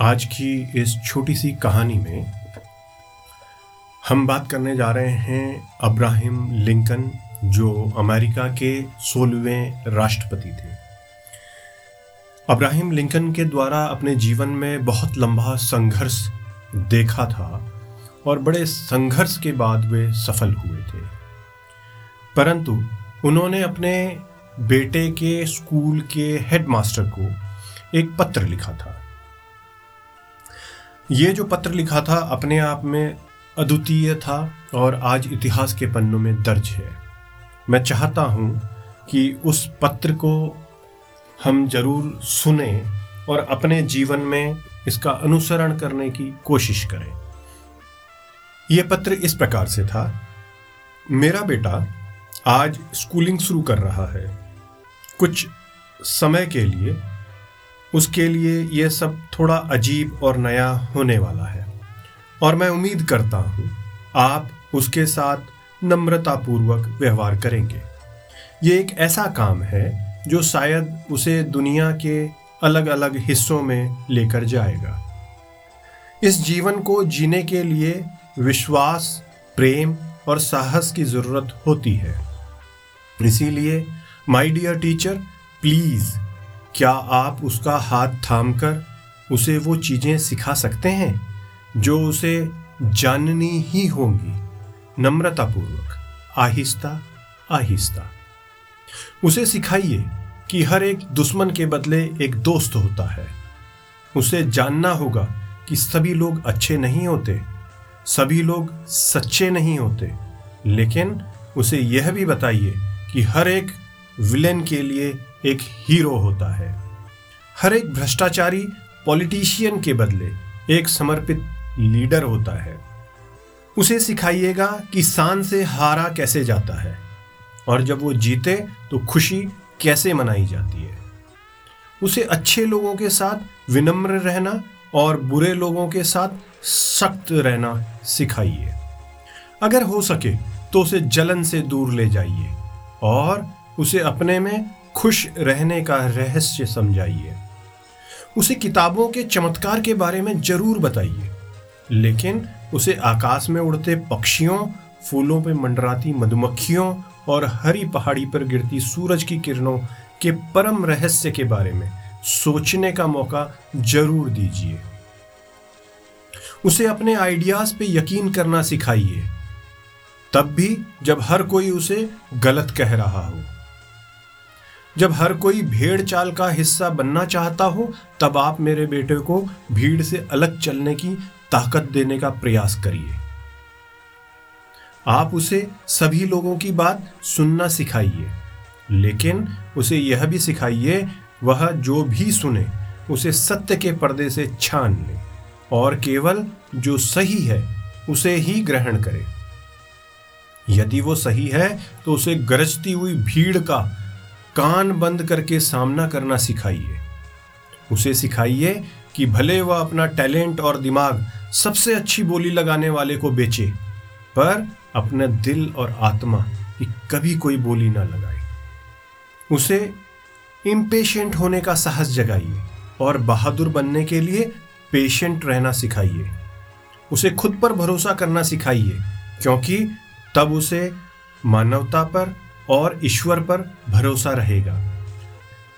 आज की इस छोटी सी कहानी में हम बात करने जा रहे हैं अब्राहम लिंकन, जो अमेरिका के सोलहवें राष्ट्रपति थे। अब्राहम लिंकन के द्वारा अपने जीवन में बहुत लंबा संघर्ष देखा था और बड़े संघर्ष के बाद वे सफल हुए थे। परंतु उन्होंने अपने बेटे के स्कूल के हेडमास्टर को एक पत्र लिखा था। ये जो पत्र लिखा था अपने आप में अद्वितीय था और आज इतिहास के पन्नों में दर्ज है। मैं चाहता हूँ कि उस पत्र को हम ज़रूर सुने और अपने जीवन में इसका अनुसरण करने की कोशिश करें। यह पत्र इस प्रकार से था, मेरा बेटा आज स्कूलिंग शुरू कर रहा है। कुछ समय के लिए उसके लिए यह सब थोड़ा अजीब और नया होने वाला है। और मैं उम्मीद करता हूँ, आप उसके साथ नम्रतापूर्वक व्यवहार करेंगे। ये एक ऐसा काम है, जो शायद उसे दुनिया के अलग अलग हिस्सों में लेकर जाएगा। इस जीवन को जीने के लिए विश्वास, प्रेम और साहस की ज़रूरत होती है। इसीलिए माय डियर टीचर प्लीज़ क्या आप उसका हाथ थामकर उसे वो चीज़ें सिखा सकते हैं, जो उसे जाननी ही होंगी? नम्रतापूर्वक, आहिस्ता आहिस्ता। उसे सिखाइए कि हर एक दुश्मन के बदले एक दोस्त होता है। उसे जानना होगा कि सभी लोग अच्छे नहीं होते, सभी लोग सच्चे नहीं होते। लेकिन उसे यह भी बताइए कि हर एक विलेन के लिए एक हीरो होता है। हर एक भ्रष्टाचारी पॉलिटिशियन के बदले एक समर्पित लीडर होता है। उसे सिखाइएगा कि शान से हारा कैसे जाता है और जब वो जीते तो खुशी कैसे मनाई जाती है। उसे अच्छे लोगों के साथ विनम्र रहना और बुरे लोगों के साथ सख्त रहना सिखाइए। अगर हो सके तो उसे जलन से दूर ले जाइए और उसे अपने में खुश रहने का रहस्य समझाइए। उसे किताबों के चमत्कार के बारे में ज़रूर बताइए, लेकिन उसे आकाश में उड़ते पक्षियों, फूलों पर मंडराती मधुमक्खियों और हरी पहाड़ी पर गिरती सूरज की किरणों के परम रहस्य के बारे में सोचने का मौका ज़रूर दीजिए। उसे अपने आइडियाज़ पे यकीन करना सिखाइए, तब भी जब हर कोई उसे गलत कह रहा हो। जब हर कोई भेड़ चाल का हिस्सा बनना चाहता हो, तब आप मेरे बेटे को भीड़ से अलग चलने की ताकत देने का प्रयास करिए। आप उसे सभी लोगों की बात सुनना सिखाइए, लेकिन उसे यह भी सिखाइए, वह जो भी सुने, उसे सत्य के पर्दे से छान ले, और केवल जो सही है, उसे ही ग्रहण करे। यदि वो सही है तो उसे गरजती हुई भीड़ का कान बंद करके सामना करना सिखाइए। उसे सिखाइए कि भले वह अपना टैलेंट और दिमाग सबसे अच्छी बोली लगाने वाले को बेचे, पर अपना दिल और आत्मा की कभी कोई बोली ना लगाए। उसे इम्पेशेंट होने का साहस जगाइए और बहादुर बनने के लिए पेशेंट रहना सिखाइए। उसे खुद पर भरोसा करना सिखाइए, क्योंकि तब उसे मानवता पर और ईश्वर पर भरोसा रहेगा।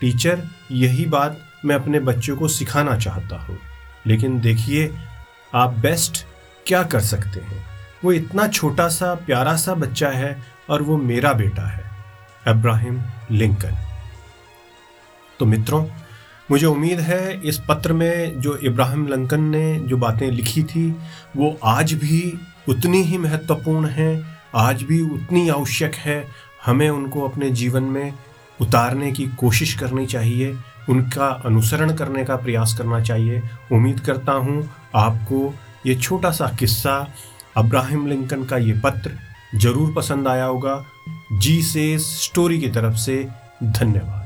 टीचर, यही बात मैं अपने बच्चों को सिखाना चाहता हूँ। लेकिन देखिए, आप बेस्ट क्या कर सकते हैं? वो इतना छोटा सा, प्यारा सा बच्चा है और वो मेरा बेटा है, अब्राहिम लिंकन। तो मित्रों, मुझे उम्मीद है इस पत्र में जो इब्राहिम लिंकन ने जो बातें लिखी थी, वो आज भी उतनी ही महत्वपूर्ण हैं, आज भी उतनी आवश्यक है हमें उनको अपने जीवन में उतारने की कोशिश करनी चाहिए, उनका अनुसरण करने का प्रयास करना चाहिए। उम्मीद करता हूँ आपको ये छोटा सा किस्सा अब्राहिम लिंकन का ये पत्र ज़रूर पसंद आया होगा। जी से स्टोरी की तरफ़ से धन्यवाद।